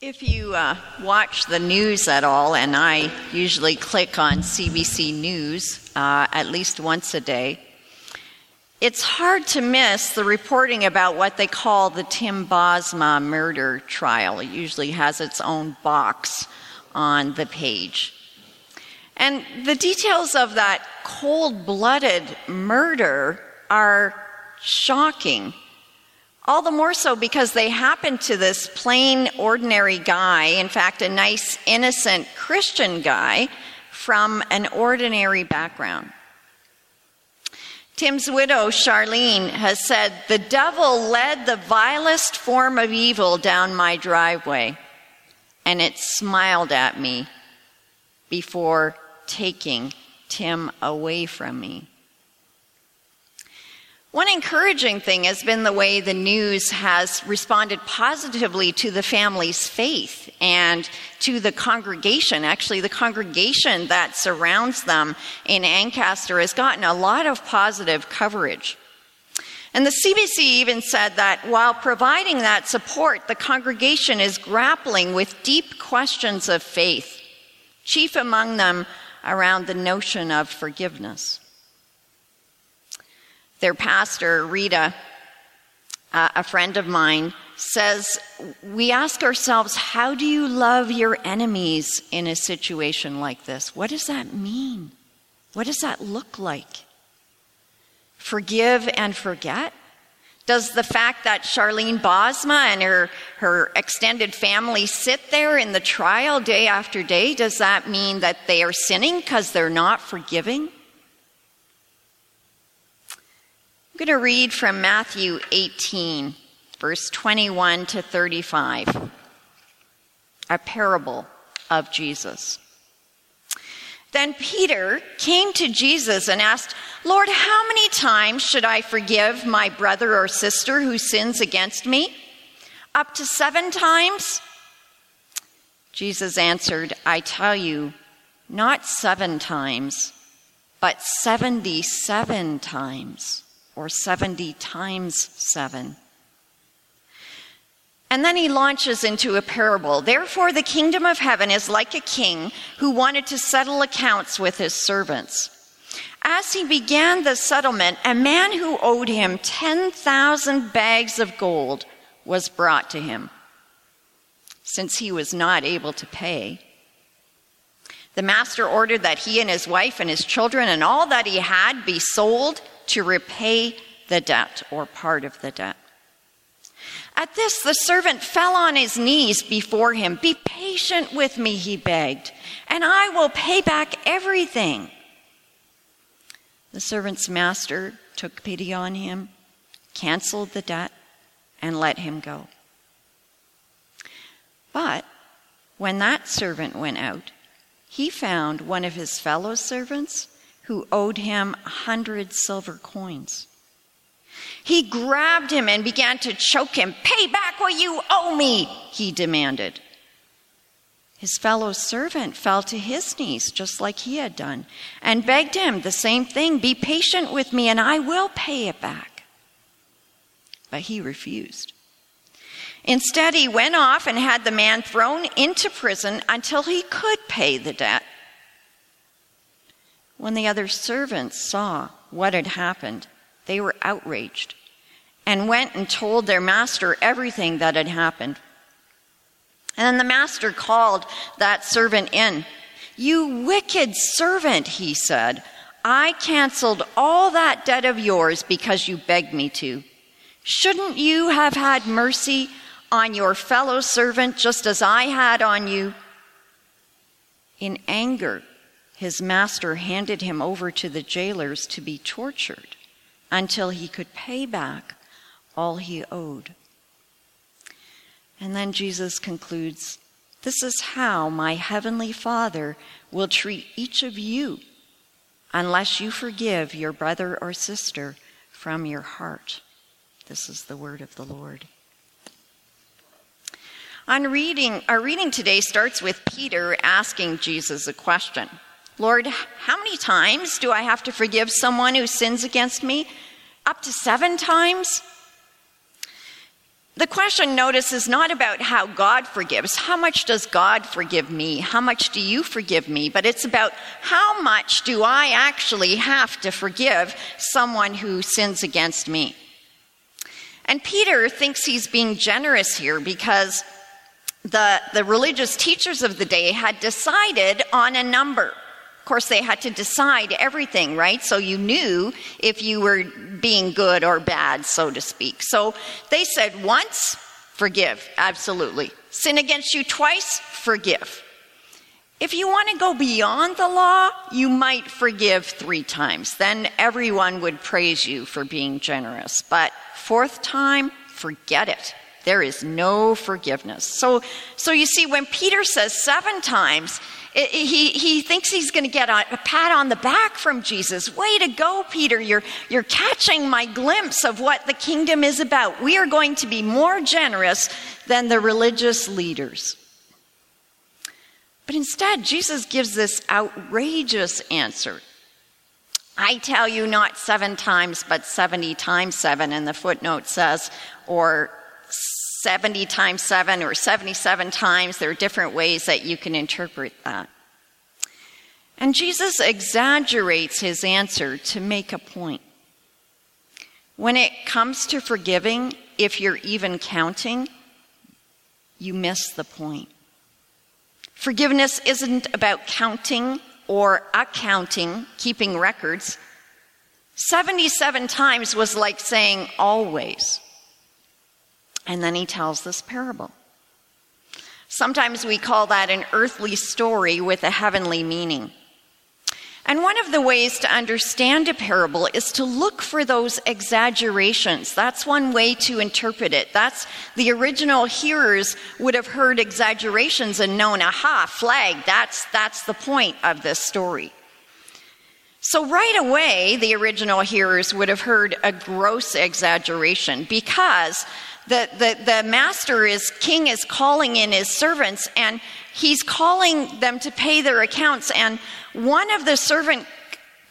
If you uh, watch the news at all, and I usually click on CBC News uh, at least once a day, it's hard to miss the reporting about what they call the Tim Bosma murder trial. It usually has its own box on the page. And the details of that cold blooded murder are shocking all the more so because they happened to this plain, ordinary guy, in fact, a nice, innocent Christian guy from an ordinary background. Tim's widow, Sharlene, has said, The devil led the vilest form of evil down my driveway, and it smiled at me before taking Tim away from me. One encouraging thing has been the way the news has responded positively to the family's faith and to the congregation. Actually, the congregation that surrounds them in Ancaster has gotten a lot of positive coverage. And the CBC even said that while providing that support, the congregation is grappling with deep questions of faith, chief among them around the notion of forgiveness. Their pastor, Rita, uh, a friend of mine, says, We ask ourselves, how do you love your enemies in a situation like this? What does that mean? What does that look like? Forgive and forget? Does the fact that Sharlene Bosma and her, her extended family sit there in the trial day after day, does that mean that they are sinning because they're not forgiving? I'm going to read from Matthew 18, verse 21 to 35, a parable of Jesus. Then Peter came to Jesus and asked, Lord, how many times should I forgive my brother or sister who sins against me? Up to seven times? Jesus answered, I tell you, not seven times, but 77 times or 70 times 7. And then he launches into a parable. Therefore, the kingdom of heaven is like a king who wanted to settle accounts with his servants. As he began the settlement, a man who owed him 10,000 bags of gold was brought to him. Since he was not able to pay, the master ordered that he and his wife and his children and all that he had be sold to repay the debt or part of the debt. At this, the servant fell on his knees before him. Be patient with me, he begged, and I will pay back everything. The servant's master took pity on him, canceled the debt, and let him go. But when that servant went out, he found one of his fellow servants who owed him a hundred silver coins. He grabbed him and began to choke him. Pay back what you owe me, he demanded. His fellow servant fell to his knees, just like he had done, and begged him the same thing Be patient with me, and I will pay it back. But he refused. Instead, he went off and had the man thrown into prison until he could pay the debt. When the other servants saw what had happened, they were outraged and went and told their master everything that had happened. And then the master called that servant in. You wicked servant, he said. I canceled all that debt of yours because you begged me to. Shouldn't you have had mercy on your fellow servant just as I had on you? In anger, his master handed him over to the jailers to be tortured until he could pay back all he owed. And then Jesus concludes This is how my heavenly Father will treat each of you unless you forgive your brother or sister from your heart. This is the word of the Lord. On reading, our reading today starts with Peter asking Jesus a question. Lord, how many times do I have to forgive someone who sins against me? Up to seven times? The question, notice, is not about how God forgives. How much does God forgive me? How much do you forgive me? But it's about how much do I actually have to forgive someone who sins against me? And Peter thinks he's being generous here because the, the religious teachers of the day had decided on a number. Course, they had to decide everything, right? So you knew if you were being good or bad, so to speak. So they said once, forgive, absolutely. Sin against you twice, forgive. If you want to go beyond the law, you might forgive three times. Then everyone would praise you for being generous. But fourth time, forget it. There is no forgiveness. So, so you see, when Peter says seven times, he, he thinks he's going to get a, a pat on the back from Jesus. Way to go, Peter. You're, you're catching my glimpse of what the kingdom is about. We are going to be more generous than the religious leaders. But instead, Jesus gives this outrageous answer. I tell you not seven times, but 70 times seven. And the footnote says, or 70 times 7 or 77 times. There are different ways that you can interpret that. And Jesus exaggerates his answer to make a point. When it comes to forgiving, if you're even counting, you miss the point. Forgiveness isn't about counting or accounting, keeping records. 77 times was like saying always. And then he tells this parable. Sometimes we call that an earthly story with a heavenly meaning. And one of the ways to understand a parable is to look for those exaggerations. That's one way to interpret it. That's the original hearers would have heard exaggerations and known, aha, flag, that's, that's the point of this story. So, right away, the original hearers would have heard a gross exaggeration because the, the, the master is, king is calling in his servants and he's calling them to pay their accounts. And one of the servant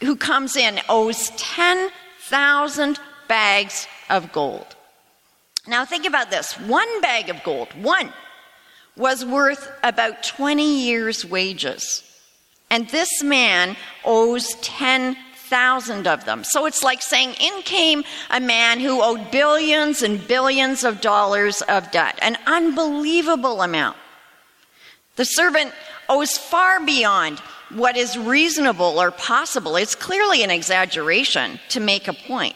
who comes in owes 10,000 bags of gold. Now think about this. One bag of gold, one, was worth about 20 years' wages. And this man owes 10 thousand of them. So it's like saying, in came a man who owed billions and billions of dollars of debt, an unbelievable amount. The servant owes far beyond what is reasonable or possible. It's clearly an exaggeration to make a point.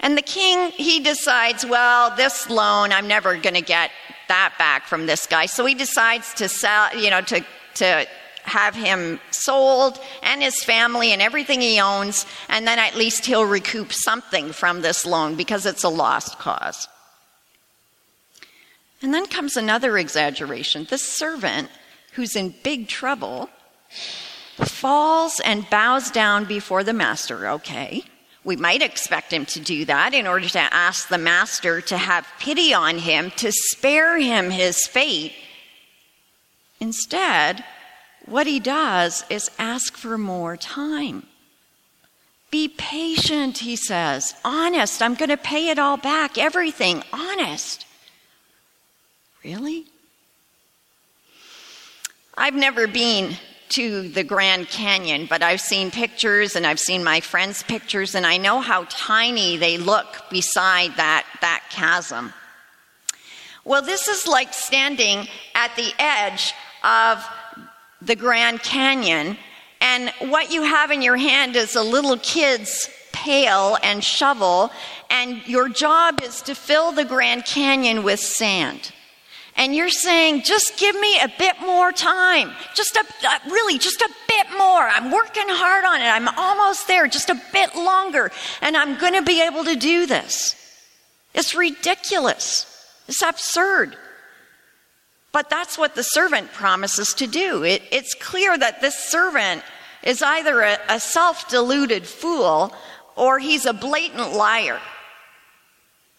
And the king, he decides, well, this loan, I'm never going to get that back from this guy. So he decides to sell, you know, to, to have him sold and his family and everything he owns, and then at least he'll recoup something from this loan because it's a lost cause. And then comes another exaggeration. This servant, who's in big trouble, falls and bows down before the master. Okay, we might expect him to do that in order to ask the master to have pity on him, to spare him his fate. Instead, what he does is ask for more time. Be patient, he says. Honest. I'm going to pay it all back. Everything. Honest. Really? I've never been to the Grand Canyon, but I've seen pictures and I've seen my friends' pictures, and I know how tiny they look beside that, that chasm. Well, this is like standing at the edge of the Grand Canyon, and what you have in your hand is a little kid's pail and shovel, and your job is to fill the Grand Canyon with sand. And you're saying, just give me a bit more time. Just a, uh, really, just a bit more. I'm working hard on it. I'm almost there, just a bit longer, and I'm going to be able to do this. It's ridiculous. It's absurd. But that's what the servant promises to do. It, it's clear that this servant is either a, a self deluded fool or he's a blatant liar.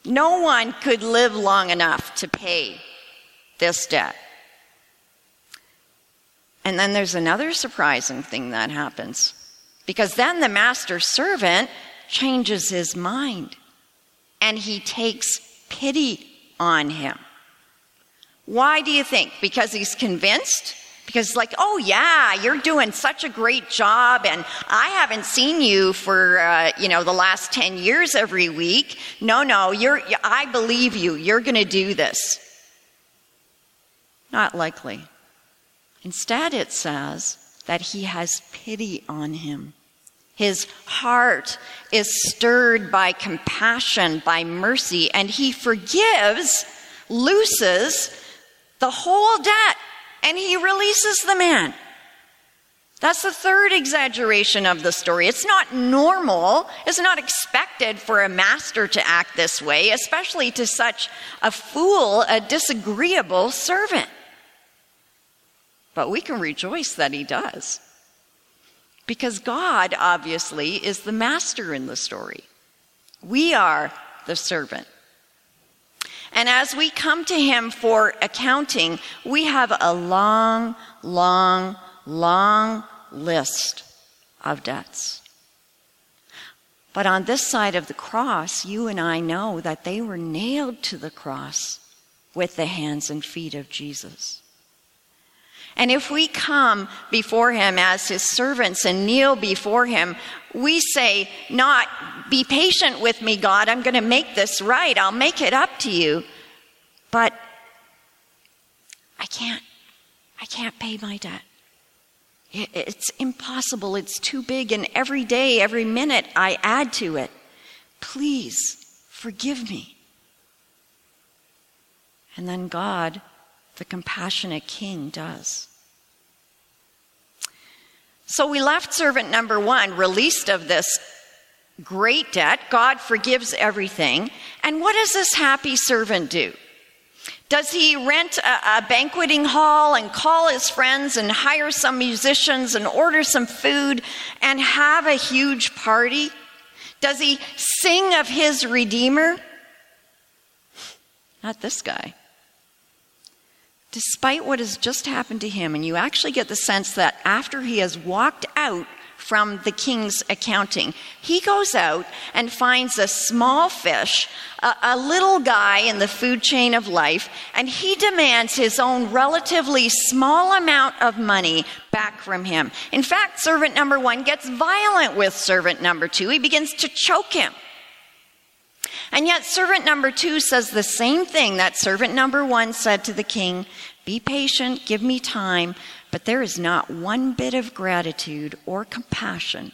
No one could live long enough to pay this debt. And then there's another surprising thing that happens because then the master servant changes his mind and he takes pity on him. Why do you think? Because he's convinced? Because, like, oh, yeah, you're doing such a great job, and I haven't seen you for, uh, you know, the last 10 years every week. No, no, you're, I believe you. You're going to do this. Not likely. Instead, it says that he has pity on him. His heart is stirred by compassion, by mercy, and he forgives, looses the whole debt, and he releases the man. That's the third exaggeration of the story. It's not normal, it's not expected for a master to act this way, especially to such a fool, a disagreeable servant. But we can rejoice that he does. Because God, obviously, is the master in the story. We are the servant. And as we come to him for accounting, we have a long, long, long list of debts. But on this side of the cross, you and I know that they were nailed to the cross with the hands and feet of Jesus. And if we come before him as his servants and kneel before him, we say, not, be patient with me, God, I'm going to make this right, I'll make it up to you. But I can't, I can't pay my debt. It's impossible, it's too big, and every day, every minute, I add to it. Please forgive me. And then God the compassionate king does. So we left servant number one released of this great debt. God forgives everything. And what does this happy servant do? Does he rent a, a, banqueting hall and call his friends and hire some musicians and order some food and have a huge party? Does he sing of his Redeemer? Not this guy despite what has just happened to him, and you actually get the sense that after he has walked out from the king's accounting, he goes out and finds a small fish, a, a, little guy in the food chain of life, and he demands his own relatively small amount of money back from him. In fact, servant number one gets violent with servant number two. He begins to choke him. And yet, servant number two says the same thing that servant number one said to the king Be patient, give me time, but there is not one bit of gratitude or compassion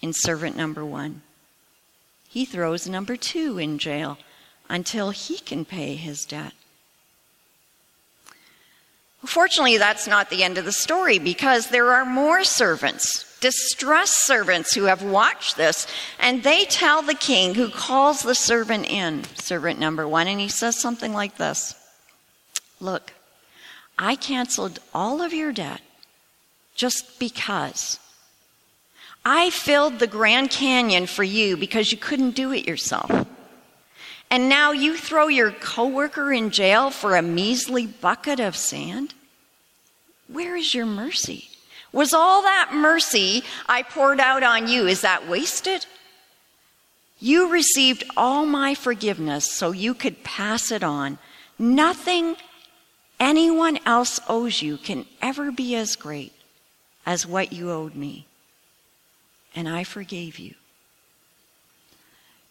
in servant number one. He throws number two in jail until he can pay his debt. Fortunately, that's not the end of the story because there are more servants distressed servants who have watched this, and they tell the king who calls the servant in, servant number one, and he says something like this Look, I canceled all of your debt just because. I filled the Grand Canyon for you because you couldn't do it yourself. And now you throw your coworker in jail for a measly bucket of sand? Where is your mercy? Was all that mercy I poured out on you, is that wasted? You received all my forgiveness so you could pass it on. Nothing anyone else owes you can ever be as great as what you owed me. And I forgave you.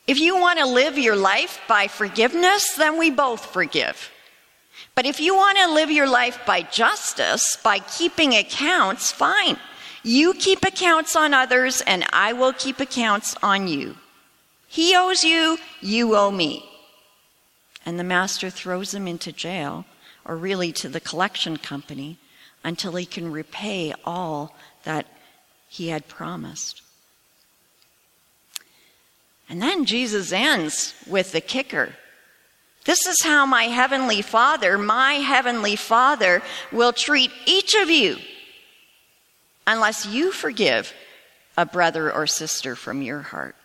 If you want to live your life by forgiveness, then we both forgive. But if you want to live your life by justice, by keeping accounts, fine. You keep accounts on others, and I will keep accounts on you. He owes you, you owe me. And the master throws him into jail, or really to the collection company, until he can repay all that he had promised. And then Jesus ends with the kicker. This is how my heavenly Father, my heavenly Father, will treat each of you unless you forgive a brother or sister from your heart.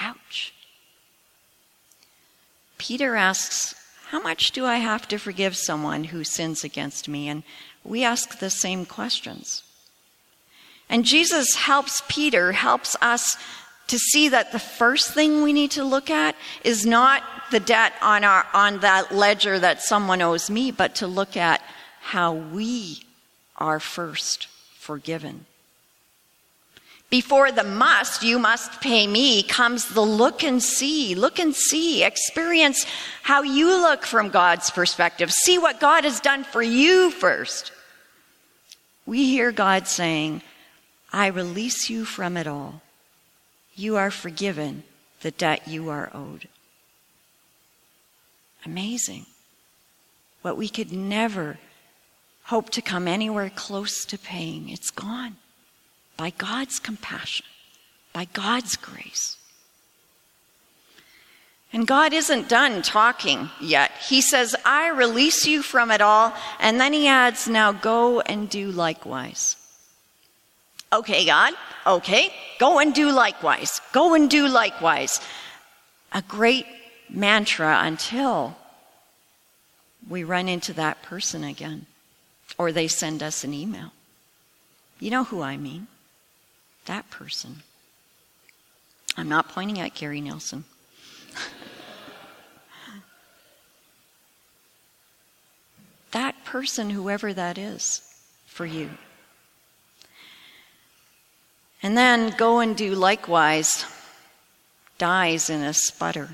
Ouch. Peter asks, How much do I have to forgive someone who sins against me? And we ask the same questions. And Jesus helps Peter, helps us to see that the first thing we need to look at is not the debt on, our, on that ledger that someone owes me, but to look at how we are first forgiven. Before the must, you must pay me, comes the look and see. Look and see. Experience how you look from God's perspective. See what God has done for you first. We hear God saying, I release you from it all. You are forgiven the debt you are owed. Amazing. What we could never hope to come anywhere close to paying, it's gone by God's compassion, by God's grace. And God isn't done talking yet. He says, I release you from it all. And then he adds, Now go and do likewise. Okay, God, okay, go and do likewise. Go and do likewise. A great mantra until we run into that person again or they send us an email. You know who I mean that person. I'm not pointing at Gary Nelson. that person, whoever that is, for you. And then go and do likewise, dies in a sputter.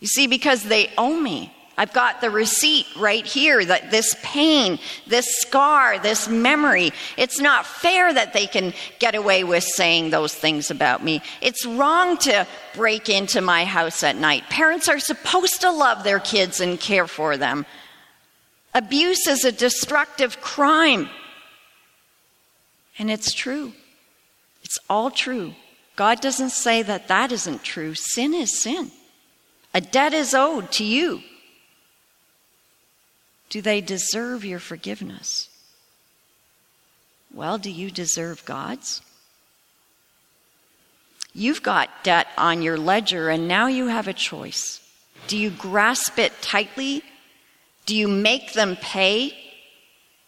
You see, because they owe me. I've got the receipt right here that this pain, this scar, this memory, it's not fair that they can get away with saying those things about me. It's wrong to break into my house at night. Parents are supposed to love their kids and care for them. Abuse is a destructive crime. And it's true. It's all true. God doesn't say that that isn't true. Sin is sin. A debt is owed to you. Do they deserve your forgiveness? Well, do you deserve God's? You've got debt on your ledger, and now you have a choice. Do you grasp it tightly? Do you make them pay?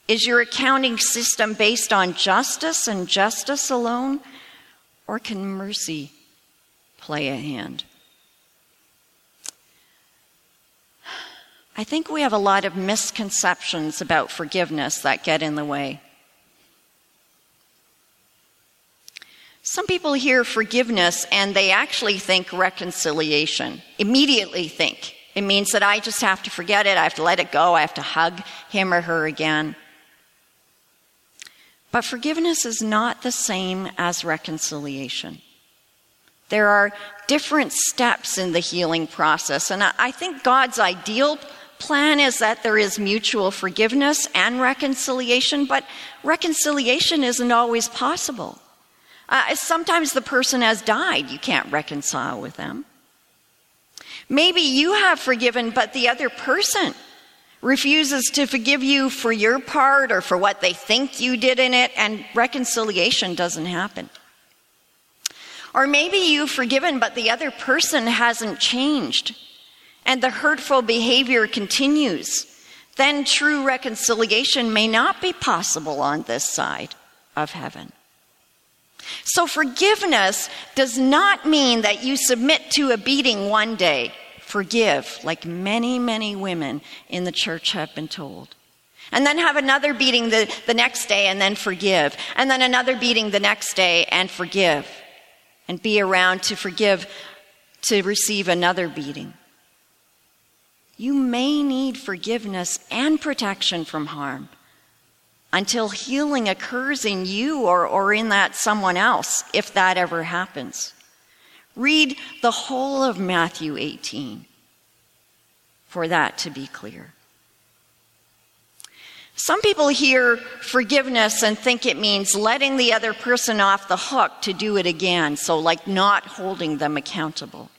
Is your accounting system based on justice and justice alone? Or can mercy play a hand? I think we have a lot of misconceptions about forgiveness that get in the way. Some people hear forgiveness and they actually think reconciliation, immediately think. It means that I just have to forget it, I have to let it go, I have to hug him or her again. But forgiveness is not the same as reconciliation. There are different steps in the healing process, and I think God's ideal plan is that there is mutual forgiveness and reconciliation, but reconciliation isn't always possible. Uh, sometimes the person has died, you can't reconcile with them. Maybe you have forgiven, but the other person refuses to forgive you for your part or for what they think you did in it, and reconciliation doesn't happen. Or maybe you've forgiven, but the other person hasn't changed and the hurtful behavior continues, then true reconciliation may not be possible on this side of heaven. So, forgiveness does not mean that you submit to a beating one day. Forgive, like many, many women in the church have been told. And then have another beating the, the next day and then forgive. And then another beating the next day and forgive. And be around to forgive, to receive another beating. You may need forgiveness and protection from harm until healing occurs in you or, or in that someone else, if that ever happens. Read the whole of Matthew 18 for that to be clear. Some people hear forgiveness and think it means letting the other person off the hook to do it again, so like not holding them accountable.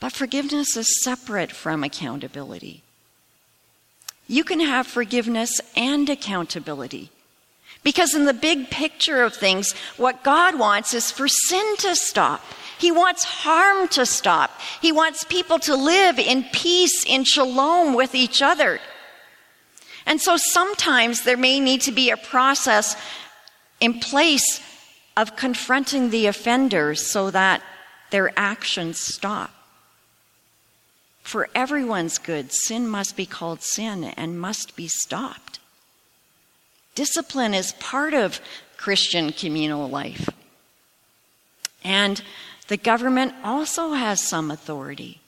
But forgiveness is separate from accountability. You can have forgiveness and accountability. Because in the big picture of things, what God wants is for sin to stop. He wants harm to stop. He wants people to live in peace, in shalom with each other. And so sometimes there may need to be a process in place of confronting the offenders so that their actions stop. For everyone's good, sin must be called sin and must be stopped. Discipline is part of Christian communal life. And the government also has some authority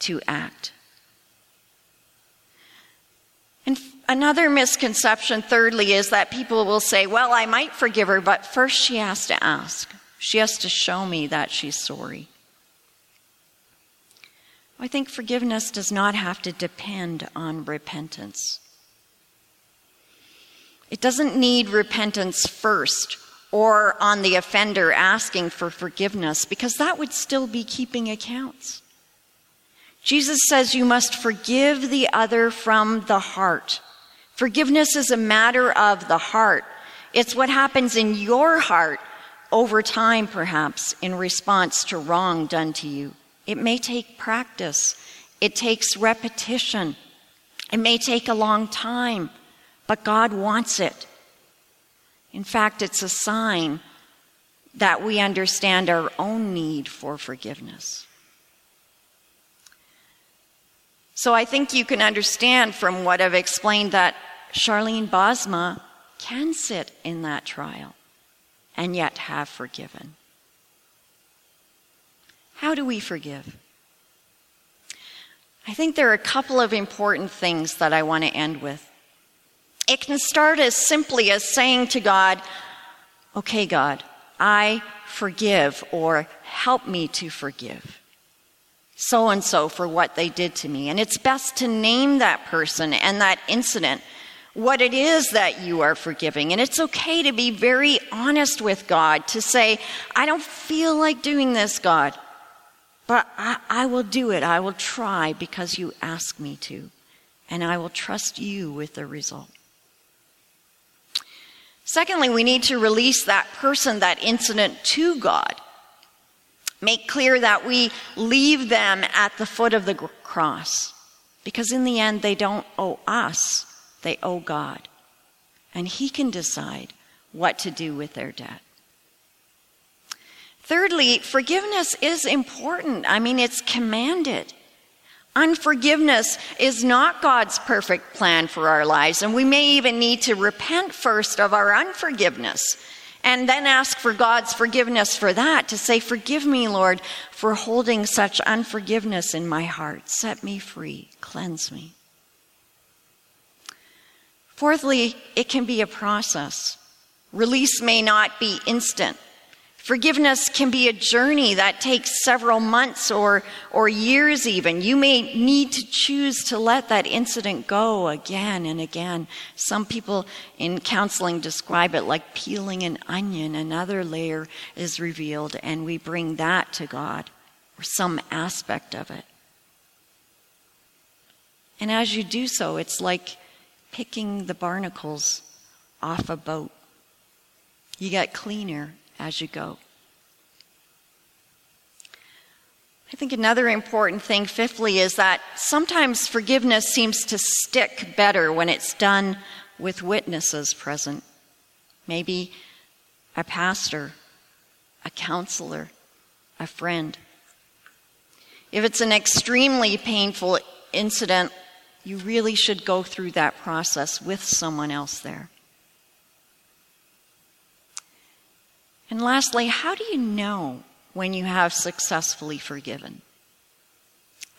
to act. And another misconception, thirdly, is that people will say, Well, I might forgive her, but first she has to ask. She has to show me that she's sorry. I think forgiveness does not have to depend on repentance. It doesn't need repentance first or on the offender asking for forgiveness because that would still be keeping accounts. Jesus says you must forgive the other from the heart. Forgiveness is a matter of the heart. It's what happens in your heart over time, perhaps, in response to wrong done to you. It may take practice, it takes repetition, it may take a long time, but God wants it. In fact, it's a sign that we understand our own need for forgiveness. So I think you can understand from what I've explained that Sharlene Bosma can sit in that trial and yet have forgiven. How do we forgive? I think there are a couple of important things that I want to end with. It can start as simply as saying to God, Okay, God, I forgive, or help me to forgive so and so for what they did to me. And it's best to name that person and that incident what it is that you are forgiving. And it's okay to be very honest with God, to say, I don't feel like doing this, God, but I, I will do it. I will try because you ask me to. And I will trust you with the result. Secondly, we need to release that person, that incident to God. Make clear that we leave them at the foot of the cross. Because in the end, they don't owe us, they owe God. And He can decide what to do with their debt. Thirdly, forgiveness is important. I mean, it's commanded. Unforgiveness is not God's perfect plan for our lives, and we may even need to repent first of our unforgiveness and then ask for God's forgiveness for that, to say, Forgive me, Lord, for holding such unforgiveness in my heart. Set me free, cleanse me. Fourthly, it can be a process. Release may not be instant. Forgiveness can be a journey that takes several months or, or years, even. You may need to choose to let that incident go again and again. Some people in counseling describe it like peeling an onion. Another layer is revealed, and we bring that to God, or some aspect of it. And as you do so, it's like picking the barnacles off a boat. You get cleaner as you go. I think another important thing, fifthly, is that sometimes forgiveness seems to stick better when it's done with witnesses present. Maybe a pastor, a counselor, a friend. If it's an extremely painful incident, you really should go through that process with someone else there. And lastly, how do you know when you have successfully forgiven?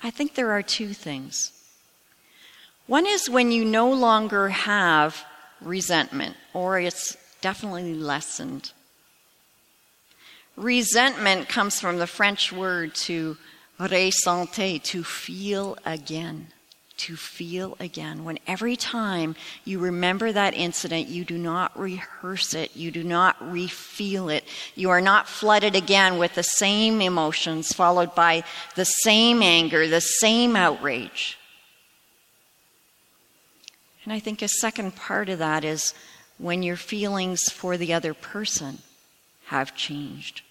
I think there are two things. One is when you no longer have resentment, or it's definitely lessened. Resentment comes from the French word to ressentir, to feel again to feel again. When every time you remember that incident, you do not rehearse it, you do not refeel it. You are not flooded again with the same emotions, followed by the same anger, the same outrage. And I think a second part of that is when your feelings for the other person have changed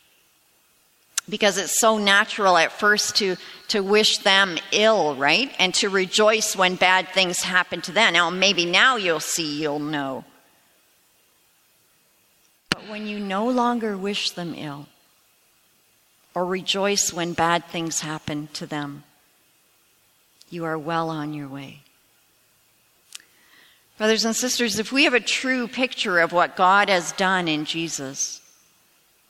because it's so natural at first to, to wish them ill, right? And to rejoice when bad things happen to them. Now, maybe now you'll see, you'll know. But when you no longer wish them ill or rejoice when bad things happen to them, you are well on your way. Brothers and sisters, if we have a true picture of what God has done in Jesus,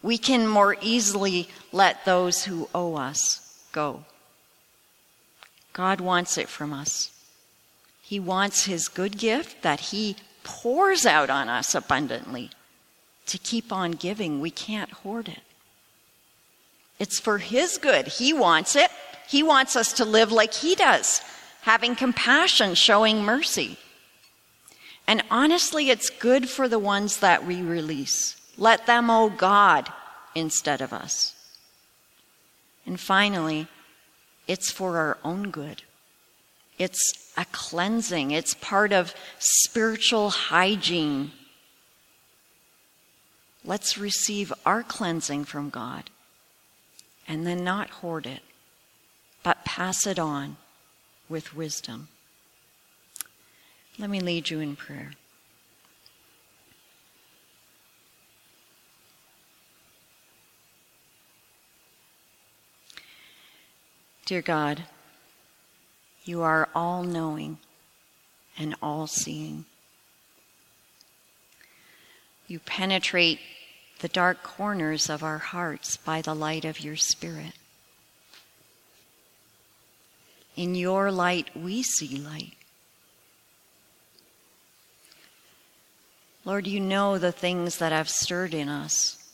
we can more easily let those who owe us go. God wants it from us. He wants His good gift that He pours out on us abundantly to keep on giving. We can't hoard it. It's for His good. He wants it. He wants us to live like He does, having compassion, showing mercy. And honestly, it's good for the ones that we release. Let them owe God instead of us. And finally, it's for our own good. It's a cleansing, it's part of spiritual hygiene. Let's receive our cleansing from God and then not hoard it, but pass it on with wisdom. Let me lead you in prayer. Dear God, you are all knowing and all seeing. You penetrate the dark corners of our hearts by the light of your Spirit. In your light, we see light. Lord, you know the things that have stirred in us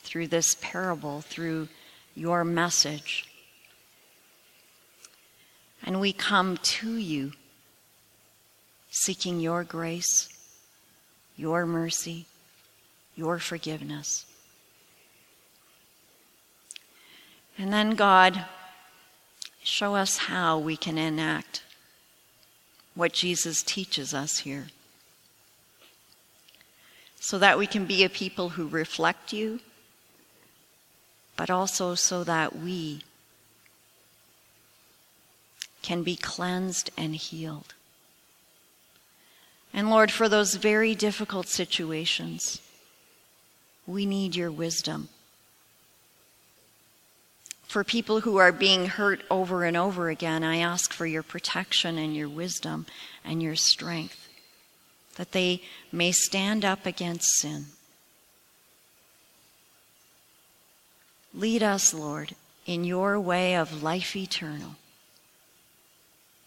through this parable, through your message. And we come to you seeking your grace, your mercy, your forgiveness. And then, God, show us how we can enact what Jesus teaches us here so that we can be a people who reflect you, but also so that we can be cleansed and healed. And Lord, for those very difficult situations, we need your wisdom. For people who are being hurt over and over again, I ask for your protection and your wisdom and your strength that they may stand up against sin. Lead us, Lord, in your way of life eternal.